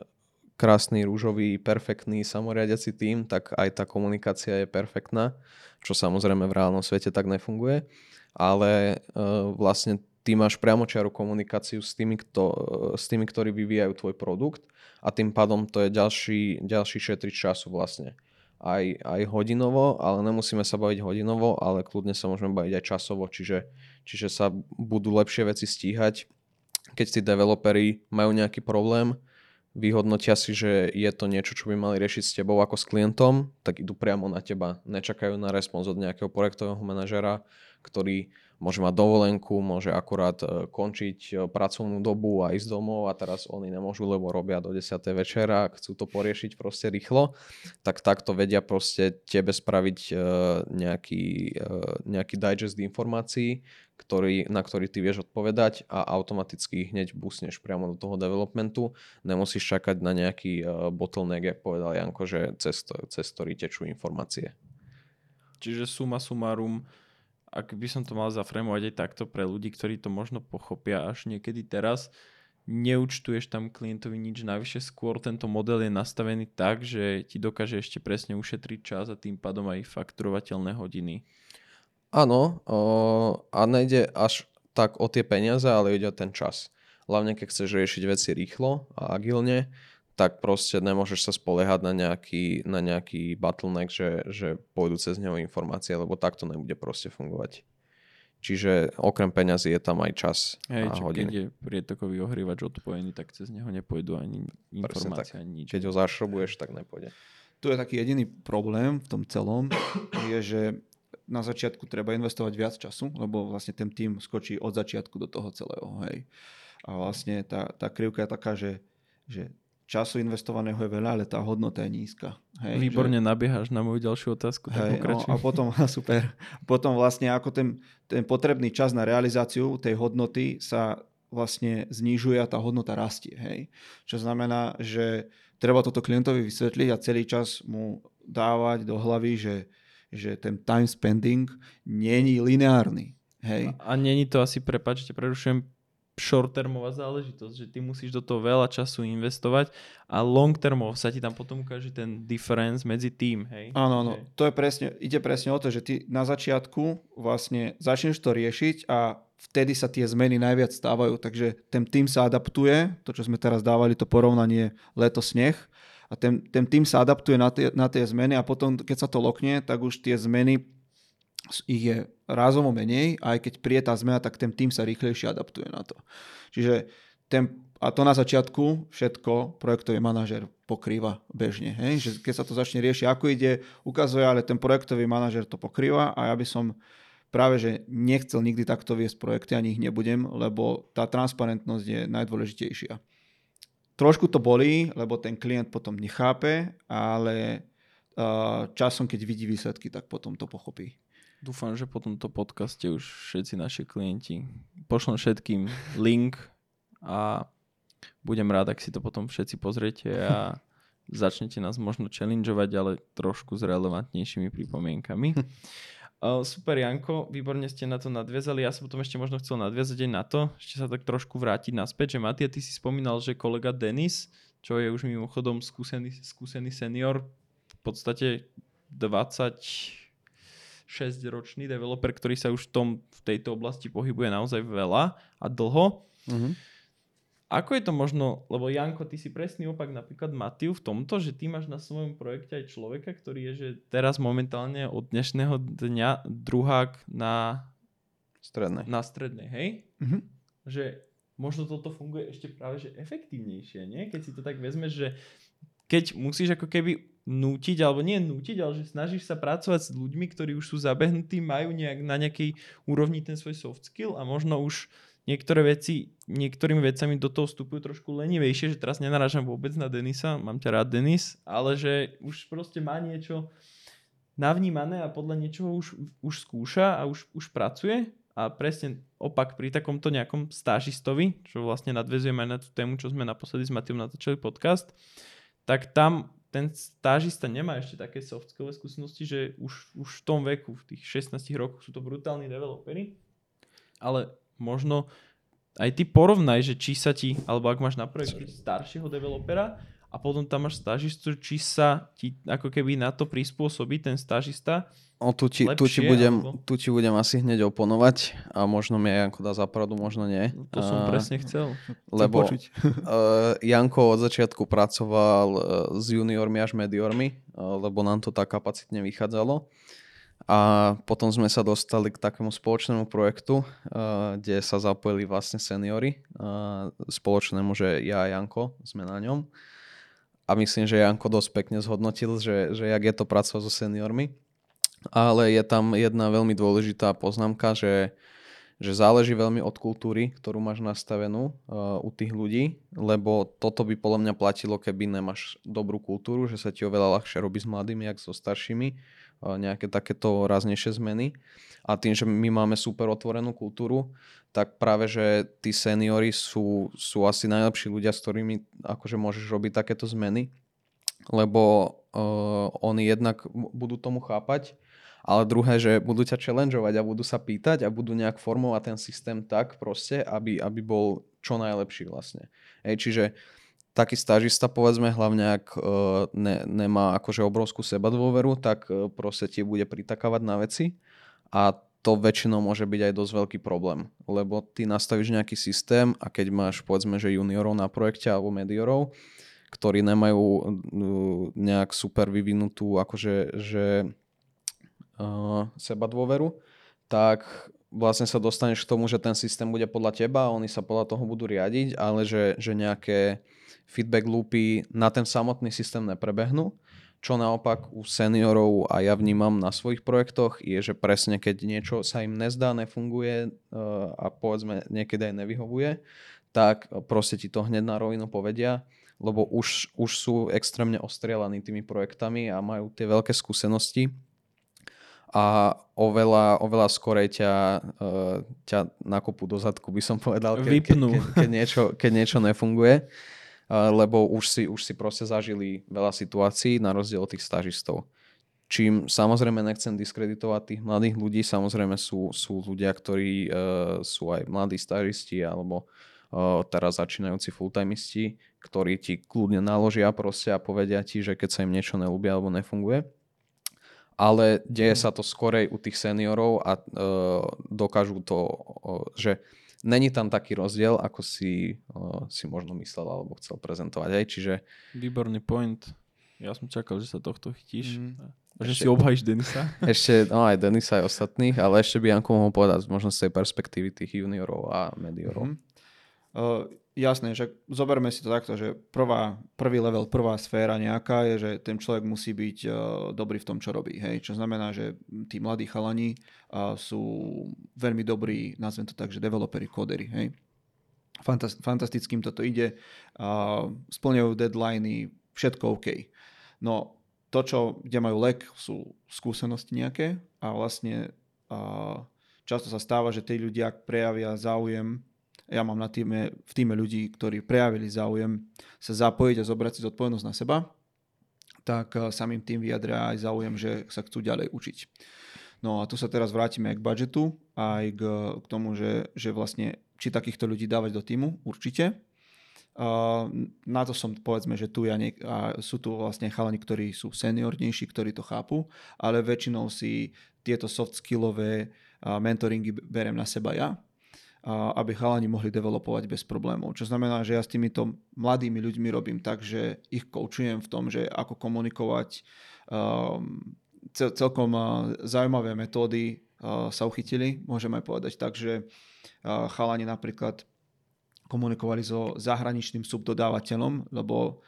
krásny, rúžový, perfektný samoriadiaci tým, tak aj tá komunikácia je perfektná, čo samozrejme v reálnom svete tak nefunguje, ale uh, vlastne ty máš priamočiaru komunikáciu s tými, kto, s tými, ktorí vyvíjajú tvoj produkt a tým pádom to je ďalší, ďalší šetrič času vlastne. Aj, aj hodinovo, ale nemusíme sa baviť hodinovo, ale kľudne sa môžeme baviť aj časovo, čiže, čiže sa budú lepšie veci stíhať. Keď tí developeri majú nejaký problém, vyhodnotia si, že je to niečo, čo by mali riešiť s tebou ako s klientom, tak idú priamo na teba. Nečakajú na respons od nejakého projektového manažera, ktorý môže mať dovolenku, môže akurát e, končiť e, pracovnú dobu a ísť domov a teraz oni nemôžu, lebo robia do 10. večera a chcú to poriešiť proste rýchlo, tak takto vedia proste tebe spraviť e, nejaký, nejaký digest informácií, ktorý, na ktorý ty vieš odpovedať a automaticky hneď busneš priamo do toho developmentu. Nemusíš čakať na nejaký bottleneck, jak povedal Janko, že cez, cez ktorý tečú informácie. Čiže suma sumarum, ak by som to mal zaframovať aj takto pre ľudí, ktorí to možno pochopia až niekedy teraz, neúčtuješ tam klientovi nič navyše, skôr tento model je nastavený tak, že ti dokáže ešte presne ušetriť čas a tým pádom aj fakturovateľné hodiny. Áno, a nejde až tak o tie peniaze, ale ide o ten čas. Hlavne keď chceš riešiť veci rýchlo a agilne, tak proste nemôžeš sa spoliehať na nejaký, na nejaký bottleneck, že, že pôjdu cez neho informácie, lebo takto nebude proste fungovať. Čiže okrem peňazí je tam aj čas Hej, a hodiny. keď je prietokový ohrívač odpojený, tak cez neho nepôjdu ani informácie, ani nič. Keď ho zašrobuješ, tak nepôjde. Tu je taký jediný problém v tom celom, je, že na začiatku treba investovať viac času, lebo vlastne ten tým skočí od začiatku do toho celého. Hej. A vlastne tá, tá krivka je taká, že, že času investovaného je veľa, ale tá hodnota je nízka. Hej, Výborne že... nabiehaš na moju ďalšiu otázku. Hej, no, a potom, super, potom vlastne ako ten, ten potrebný čas na realizáciu tej hodnoty sa vlastne znižuje a tá hodnota rastie. Hej. Čo znamená, že treba toto klientovi vysvetliť a celý čas mu dávať do hlavy, že, že ten time spending není lineárny. Hej. A, a není to asi, prepačte, prerušujem, short-termová záležitosť, že ty musíš do toho veľa času investovať a long-termov sa ti tam potom ukáže ten difference medzi tým, hej? Áno, áno, to je presne, ide presne o to, že ty na začiatku vlastne začneš to riešiť a vtedy sa tie zmeny najviac stávajú, takže ten tým sa adaptuje, to čo sme teraz dávali, to porovnanie leto-sneh, a ten, ten tým sa adaptuje na tie, na tie zmeny a potom, keď sa to lokne, tak už tie zmeny ich je rázovo menej aj keď príde tá zmena, tak ten tým sa rýchlejšie adaptuje na to. Čiže ten, a to na začiatku všetko projektový manažer pokrýva bežne. Hej? Že keď sa to začne riešiť, ako ide, ukazuje, ale ten projektový manažer to pokrýva a ja by som práve že nechcel nikdy takto viesť projekty, ani ich nebudem, lebo tá transparentnosť je najdôležitejšia. Trošku to bolí, lebo ten klient potom nechápe, ale časom, keď vidí výsledky, tak potom to pochopí. Dúfam, že po tomto podcaste už všetci naši klienti pošlem všetkým link a budem rád, ak si to potom všetci pozriete a začnete nás možno challengeovať, ale trošku s relevantnejšími pripomienkami. Super Janko, výborne ste na to nadviazali. Ja som potom ešte možno chcel nadviazať aj na to, ešte sa tak trošku vrátiť naspäť, že Matia, ty si spomínal, že kolega Denis, čo je už mimochodom skúsený, skúsený senior, v podstate 20 6-ročný developer, ktorý sa už v, tom, v tejto oblasti pohybuje naozaj veľa a dlho. Uh-huh. Ako je to možno, lebo Janko, ty si presný opak napríklad Matiu v tomto, že ty máš na svojom projekte aj človeka, ktorý je že teraz momentálne od dnešného dňa druhák na strednej, na strednej hej? Uh-huh. Že možno toto funguje ešte práve že efektívnejšie, nie? Keď si to tak vezmeš, že keď musíš ako keby nútiť, alebo nie nútiť, ale že snažíš sa pracovať s ľuďmi, ktorí už sú zabehnutí, majú nejak, na nejakej úrovni ten svoj soft skill a možno už niektoré veci, niektorými vecami do toho vstupujú trošku lenivejšie, že teraz nenarážam vôbec na Denisa, mám ťa rád Denis, ale že už proste má niečo navnímané a podľa niečoho už, už skúša a už, už pracuje. A presne opak pri takomto nejakom stážistovi, čo vlastne nadvezujeme aj na tú tému, čo sme naposledy s Matiom natočili podcast, tak tam ten stážista nemá ešte také soft skill skúsenosti, že už, už v tom veku, v tých 16 rokoch sú to brutálni developeri, ale možno aj ty porovnaj, že či sa ti, alebo ak máš na projekte staršieho developera a potom tam máš stážistu, či sa ti ako keby na to prispôsobí ten stážista O, tu, ti, tu, ti lepšie, budem, alebo- tu ti budem asi hneď oponovať a možno mi aj Janko dá zapravdu, možno nie. No, To som A- presne chcel. Lebo počuť. uh, Janko od začiatku pracoval uh, s juniormi až mediormi, uh, lebo nám to tak kapacitne vychádzalo. A potom sme sa dostali k takému spoločnému projektu, uh, kde sa zapojili vlastne seniory. Uh, spoločnému, že ja a Janko sme na ňom. A myslím, že Janko dosť pekne zhodnotil, že, že jak je to pracovať so seniormi. Ale je tam jedna veľmi dôležitá poznámka, že, že záleží veľmi od kultúry, ktorú máš nastavenú uh, u tých ľudí, lebo toto by podľa mňa platilo, keby nemáš dobrú kultúru, že sa ti oveľa ľahšie robí s mladými, jak so staršími, nejaké takéto ráznejšie zmeny. A tým, že my máme super otvorenú kultúru, tak práve, že tí seniory sú, sú asi najlepší ľudia, s ktorými akože môžeš robiť takéto zmeny, lebo uh, oni jednak budú tomu chápať, ale druhé, že budú ťa challengeovať a budú sa pýtať a budú nejak formovať ten systém tak proste, aby, aby bol čo najlepší vlastne. Hej, čiže taký stážista, povedzme, hlavne ak uh, ne, nemá akože obrovskú sebadôveru, tak uh, proste ti bude pritakávať na veci. A to väčšinou môže byť aj dosť veľký problém, lebo ty nastavíš nejaký systém a keď máš povedzme, že juniorov na projekte alebo mediorov, ktorí nemajú nejak super vyvinutú akože že, uh, seba dôveru, tak vlastne sa dostaneš k tomu, že ten systém bude podľa teba a oni sa podľa toho budú riadiť, ale že, že nejaké feedback loopy na ten samotný systém neprebehnú. Čo naopak u seniorov a ja vnímam na svojich projektoch je, že presne keď niečo sa im nezdá, nefunguje uh, a povedzme niekedy aj nevyhovuje, tak proste ti to hneď na rovinu povedia, lebo už, už sú extrémne ostrielaní tými projektami a majú tie veľké skúsenosti a oveľa, oveľa skorej ťa, uh, ťa nakopú do zadku, by som povedal, ke, ke, Vypnú. ke, keď, niečo, keď niečo nefunguje, lebo už si, už si proste zažili veľa situácií na rozdiel od tých stážistov. Čím samozrejme nechcem diskreditovať tých mladých ľudí, samozrejme sú, sú ľudia, ktorí uh, sú aj mladí stážisti alebo uh, teraz začínajúci fulltimeisti, ktorí ti kľudne naložia proste a povedia ti, že keď sa im niečo nelúbi alebo nefunguje ale deje sa to skorej u tých seniorov a uh, dokážu to, uh, že není tam taký rozdiel, ako si, uh, si možno myslel alebo chcel prezentovať. Hej? Čiže Výborný point. Ja som čakal, že sa tohto chytíš. Mm. Že Ešte- si obhajíš Denisa. ešte, no aj Denisa aj ostatných, ale ešte by Janko mohol povedať možno z tej perspektívy tých juniorov a mediorov. Mhm. Uh, jasné, že zoberme si to takto, že prvá, prvý level, prvá sféra nejaká je, že ten človek musí byť uh, dobrý v tom, čo robí. Hej? Čo znamená, že tí mladí chalani uh, sú veľmi dobrí, nazvem to tak, že developeri, kodery. Hej? Fantas- fantastickým toto ide, uh, splňujú deadliny, všetko OK. No to, čo, kde majú lek, sú skúsenosti nejaké a vlastne uh, často sa stáva, že tí ľudia prejavia záujem ja mám na týme, v týme ľudí, ktorí prejavili záujem sa zapojiť a zobrať si zodpovednosť na seba, tak eh, samým tým vyjadria aj záujem, že sa chcú ďalej učiť. No a tu sa teraz vrátime aj k budžetu, aj k, k tomu, že, že vlastne či takýchto ľudí dávať do týmu, určite. Uh, na to som povedzme, že tu ja niek- a sú tu vlastne chalani, ktorí sú seniornejší, ktorí to chápu, ale väčšinou si tieto soft skillové uh, mentoringy berem na seba ja, aby chalani mohli developovať bez problémov. Čo znamená, že ja s týmito mladými ľuďmi robím tak, že ich koučujem v tom, že ako komunikovať. Um, cel- celkom uh, zaujímavé metódy uh, sa uchytili, môžem aj povedať tak, že uh, chalani napríklad komunikovali so zahraničným subdodávateľom, lebo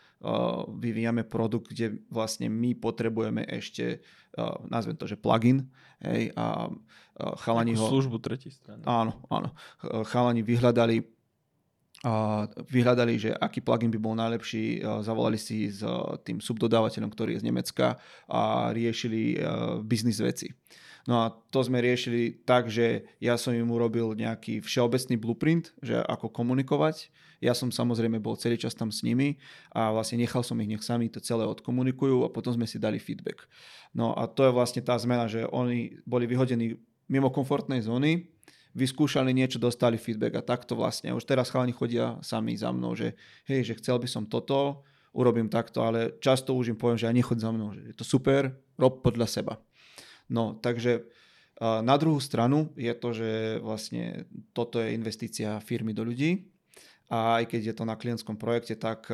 vyvíjame produkt, kde vlastne my potrebujeme ešte, nazvem to, že plugin, hej, a chalani ho... službu tretej strany. Áno, áno. Ch- Chalani vyhľadali vyhľadali, že aký plugin by bol najlepší, zavolali si s tým subdodávateľom, ktorý je z Nemecka a riešili biznis veci. No a to sme riešili tak, že ja som im urobil nejaký všeobecný blueprint, že ako komunikovať. Ja som samozrejme bol celý čas tam s nimi a vlastne nechal som ich, nech sami to celé odkomunikujú a potom sme si dali feedback. No a to je vlastne tá zmena, že oni boli vyhodení mimo komfortnej zóny, vyskúšali niečo, dostali feedback a takto vlastne. Už teraz chalani chodia sami za mnou, že hej, že chcel by som toto, urobím takto, ale často už im poviem, že ja nechod za mnou, že je to super, rob podľa seba. No, takže na druhú stranu je to, že vlastne toto je investícia firmy do ľudí a aj keď je to na klientskom projekte, tak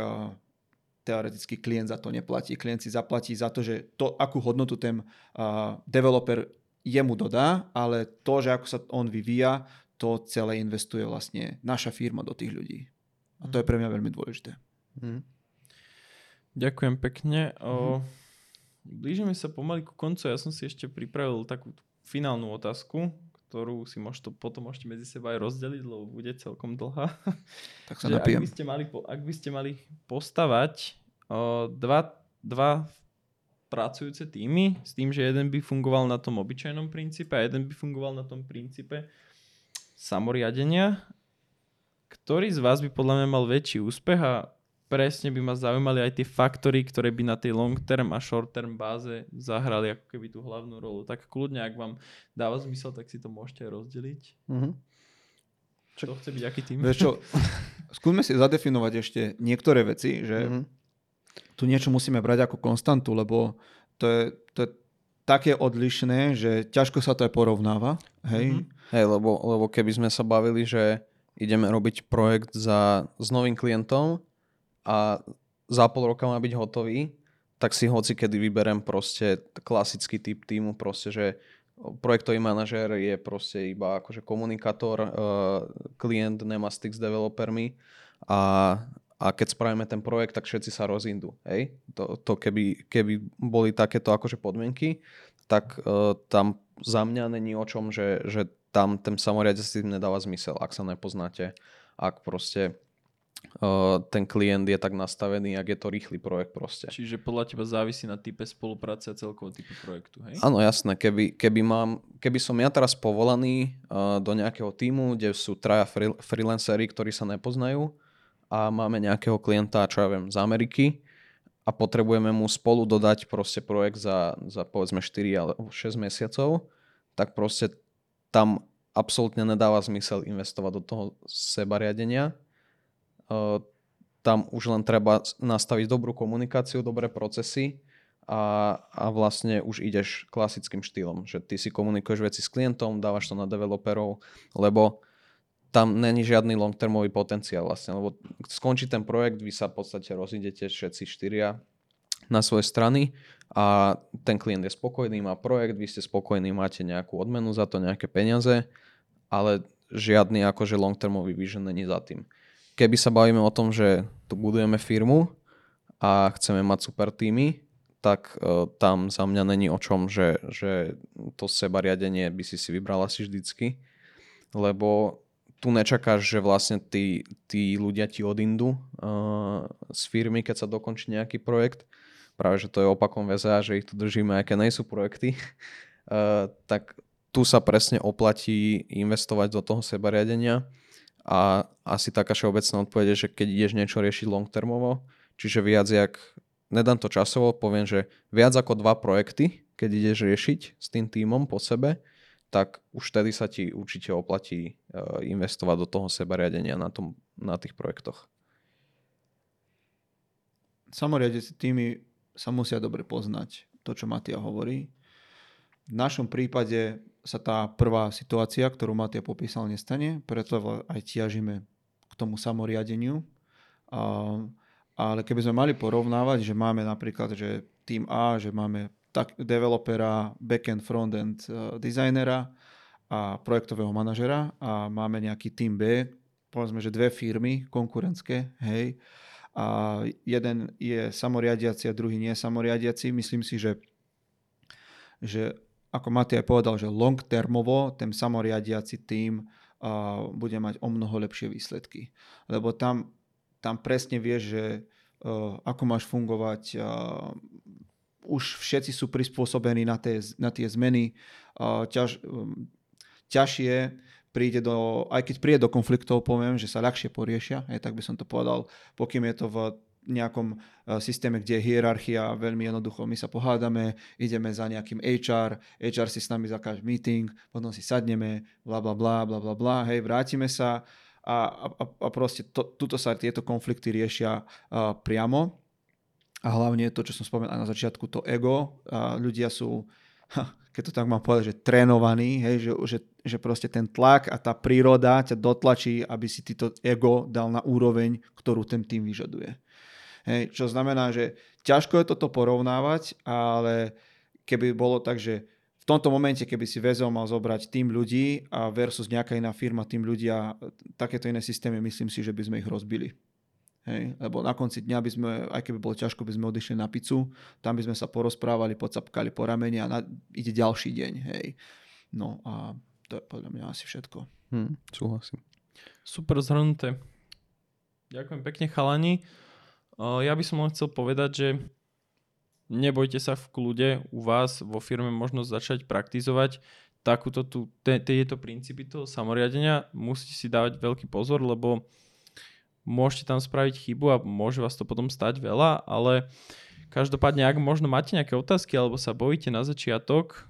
teoreticky klient za to neplatí. Klient si zaplatí za to, že to, akú hodnotu ten developer jemu dodá, ale to, že ako sa on vyvíja, to celé investuje vlastne naša firma do tých ľudí. A to je pre mňa veľmi dôležité. Mm. Ďakujem pekne. O, mm. Blížime sa pomaly ku koncu. Ja som si ešte pripravil takú finálnu otázku, ktorú si možno, potom môžete medzi seba aj rozdeliť, lebo bude celkom dlhá. Tak sa napijem. Ak by ste mali, ak by ste mali postavať o, dva, dva pracujúce týmy s tým, že jeden by fungoval na tom obyčajnom princípe a jeden by fungoval na tom princípe samoriadenia. Ktorý z vás by podľa mňa mal väčší úspech a presne by ma zaujímali aj tie faktory, ktoré by na tej long term a short term báze zahrali ako keby tú hlavnú rolu. Tak kľudne, ak vám dáva zmysel, tak si to môžete rozdeliť. Mm-hmm. Čo chce byť aký tým? Vieš čo, skúsme si zadefinovať ešte niektoré veci, že mm-hmm tu niečo musíme brať ako konstantu, lebo to je, to je také odlišné, že ťažko sa to aj porovnáva. Hej, mm-hmm. hej lebo, lebo keby sme sa bavili, že ideme robiť projekt za, s novým klientom a za pol roka má byť hotový, tak si hoci kedy vyberem proste klasický typ týmu, proste, že projektový manažer je proste iba akože komunikátor, uh, klient nemá styk s developermi a, a keď spravíme ten projekt, tak všetci sa rozindú. Hej? To, to keby, keby boli takéto akože podmienky, tak uh, tam za mňa není o čom, že, že tam ten samoriadec nedáva zmysel, ak sa nepoznáte, ak proste ten klient je tak nastavený, ak je to rýchly projekt proste. Čiže podľa teba závisí na type spolupráce a celkovo typu projektu, hej? Áno, jasné. Keby, keby, mám, keby som ja teraz povolaný uh, do nejakého týmu, kde sú traja free, freelancery, ktorí sa nepoznajú, a máme nejakého klienta, čo ja viem, z Ameriky a potrebujeme mu spolu dodať proste projekt za, za povedzme 4 alebo 6 mesiacov, tak proste tam absolútne nedáva zmysel investovať do toho sebariadenia. Tam už len treba nastaviť dobrú komunikáciu, dobré procesy a, a vlastne už ideš klasickým štýlom, že ty si komunikuješ veci s klientom, dávaš to na developerov, lebo tam není žiadny long-termový potenciál vlastne, lebo skončí ten projekt, vy sa v podstate rozidete všetci štyria na svoje strany a ten klient je spokojný, má projekt, vy ste spokojní, máte nejakú odmenu za to, nejaké peniaze, ale žiadny akože long-termový vision není za tým. Keby sa bavíme o tom, že tu budujeme firmu a chceme mať super týmy, tak uh, tam za mňa není o čom, že, že to seba riadenie by si si vybral asi vždycky, lebo tu nečakáš, že vlastne tí, tí ľudia ti odindu uh, z firmy, keď sa dokončí nejaký projekt. Práve, že to je opakom VZA, že ich tu držíme, aj keď nejsú projekty. Uh, tak tu sa presne oplatí investovať do toho sebariadenia a asi taká všeobecná odpoveď že keď ideš niečo riešiť long termovo, čiže viac jak, nedám to časovo, poviem, že viac ako dva projekty, keď ideš riešiť s tým týmom po sebe, tak už vtedy sa ti určite oplatí e, investovať do toho sebariadenia na, tom, na tých projektoch. Samoriadeci týmy sa musia dobre poznať, to čo Matia hovorí. V našom prípade sa tá prvá situácia, ktorú Matia popísal, nestane, preto aj tiažíme k tomu samoriadeniu. Ale keby sme mali porovnávať, že máme napríklad, že tým A, že máme tak developera, backend, frontend uh, designera a projektového manažera a máme nejaký team B, povedzme, že dve firmy konkurentské, hej, a jeden je samoriadiaci a druhý nie samoriadiaci. Myslím si, že, že ako Matej povedal, že long termovo ten samoriadiaci tým a bude mať o mnoho lepšie výsledky. Lebo tam, tam presne vieš, že uh, ako máš fungovať, uh, už všetci sú prispôsobení na tie, na tie zmeny. Uh, ťaž, um, ťažšie príde do, aj keď príde do konfliktov, poviem, že sa ľahšie poriešia, aj tak by som to povedal, pokým je to v nejakom systéme, kde je hierarchia, veľmi jednoducho my sa pohádame, ideme za nejakým HR, HR si s nami zakáže meeting, potom si sadneme, bla bla bla bla bla bla, hej, vrátime sa a, a, a proste to, tuto sa tieto konflikty riešia uh, priamo a hlavne to, čo som spomenul na začiatku, to ego, uh, ľudia sú keď to tak mám povedať, že trénovaný, hej, že, že, že proste ten tlak a tá príroda ťa dotlačí, aby si ty to ego dal na úroveň, ktorú ten tým vyžaduje. Hej, čo znamená, že ťažko je toto porovnávať, ale keby bolo tak, že v tomto momente, keby si väzol mal zobrať tým ľudí a versus nejaká iná firma, tým ľudia, takéto iné systémy, myslím si, že by sme ich rozbili. Hej, lebo na konci dňa by sme, aj keby bolo ťažko, by sme odišli na pizzu, tam by sme sa porozprávali, pocapkali po rameni a na, ide ďalší deň. Hej. No a to je podľa mňa asi všetko. Hmm, súhlasím. Super zhrnuté. Ďakujem pekne chalani. Ja by som len chcel povedať, že nebojte sa v kľude u vás vo firme možno začať praktizovať takúto tu, tieto princípy toho samoriadenia. Musíte si dávať veľký pozor, lebo môžete tam spraviť chybu a môže vás to potom stať veľa, ale každopádne, ak možno máte nejaké otázky alebo sa bojíte na začiatok,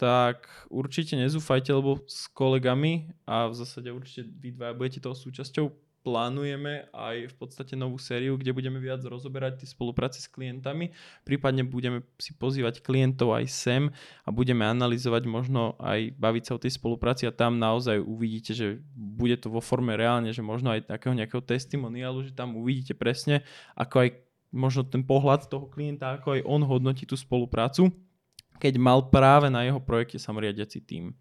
tak určite nezúfajte, lebo s kolegami a v zásade určite vy dva budete toho súčasťou, plánujeme aj v podstate novú sériu, kde budeme viac rozoberať tie spolupráce s klientami. Prípadne budeme si pozývať klientov aj sem a budeme analyzovať možno aj baviť sa o tej spolupráci a tam naozaj uvidíte, že bude to vo forme reálne, že možno aj takého nejakého testimoniálu, že tam uvidíte presne, ako aj možno ten pohľad toho klienta, ako aj on hodnotí tú spoluprácu, keď mal práve na jeho projekte samoriadiaci tým.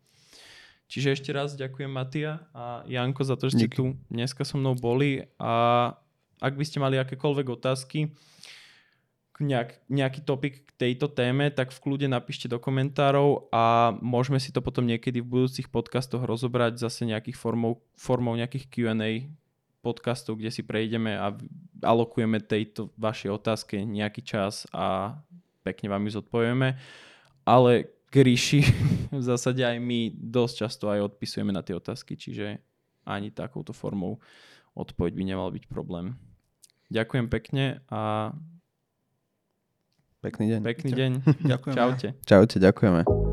Čiže ešte raz ďakujem Matia a Janko za to, že ste Díky. tu dneska so mnou boli a ak by ste mali akékoľvek otázky, nejak, nejaký topik k tejto téme, tak v kľude napíšte do komentárov a môžeme si to potom niekedy v budúcich podcastoch rozobrať zase nejakých formou, formou nejakých Q&A podcastov, kde si prejdeme a alokujeme tejto vašej otázke nejaký čas a pekne vám ju zodpovieme. Ale k ríši v zásade aj my dosť často aj odpisujeme na tie otázky, čiže ani takouto formou odpoveď by nemal byť problém. Ďakujem pekne a pekný deň. Pekný deň. Ďakujem. Čaute. Čaute, ďakujeme.